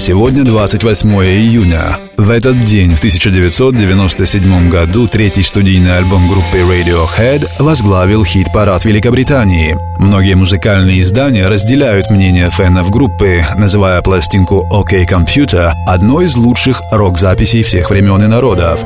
Сегодня 28 июня. В этот день, в 1997 году, третий студийный альбом группы Radiohead возглавил хит-парад Великобритании. Многие музыкальные издания разделяют мнение фенов группы, называя пластинку OK Computer одной из лучших рок-записей всех времен и народов.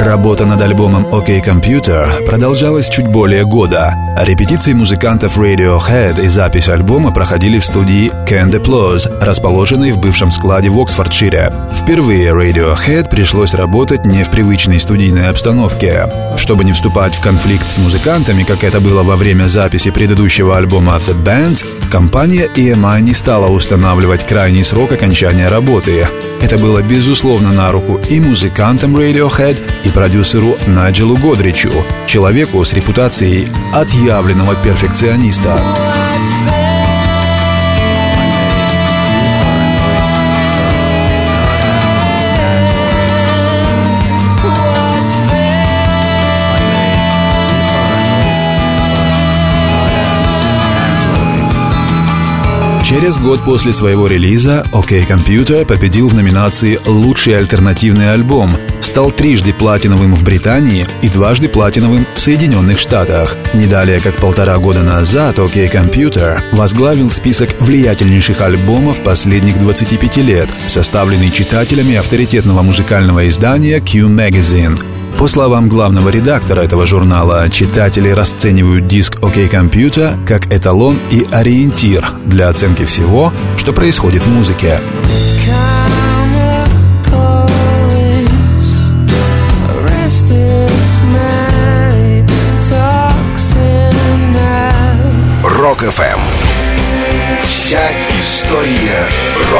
Работа над альбомом OK Computer продолжалась чуть более года. Репетиции музыкантов Radiohead и запись альбома проходили в студии Can Applause, расположенной в бывшем складе в Оксфордшире. Впервые Radiohead пришлось работать не в привычной студийной обстановке. Чтобы не вступать в конфликт с музыкантами, как это было во время записи предыдущего альбома The Bands, компания EMI не стала устанавливать крайний срок окончания работы. Это было безусловно на руку и музыкантам Radiohead, и продюсеру Найджелу Годричу, человеку с репутацией отъявленного перфекциониста. Через год после своего релиза OK Computer победил в номинации «Лучший альтернативный альбом», стал трижды платиновым в Британии и дважды платиновым в Соединенных Штатах. Не далее, как полтора года назад OK Computer возглавил список влиятельнейших альбомов последних 25 лет, составленный читателями авторитетного музыкального издания Q Magazine. По словам главного редактора этого журнала, читатели расценивают диск OK Computer как эталон и ориентир для оценки всего, что происходит в музыке. Рок FM. Вся история рока.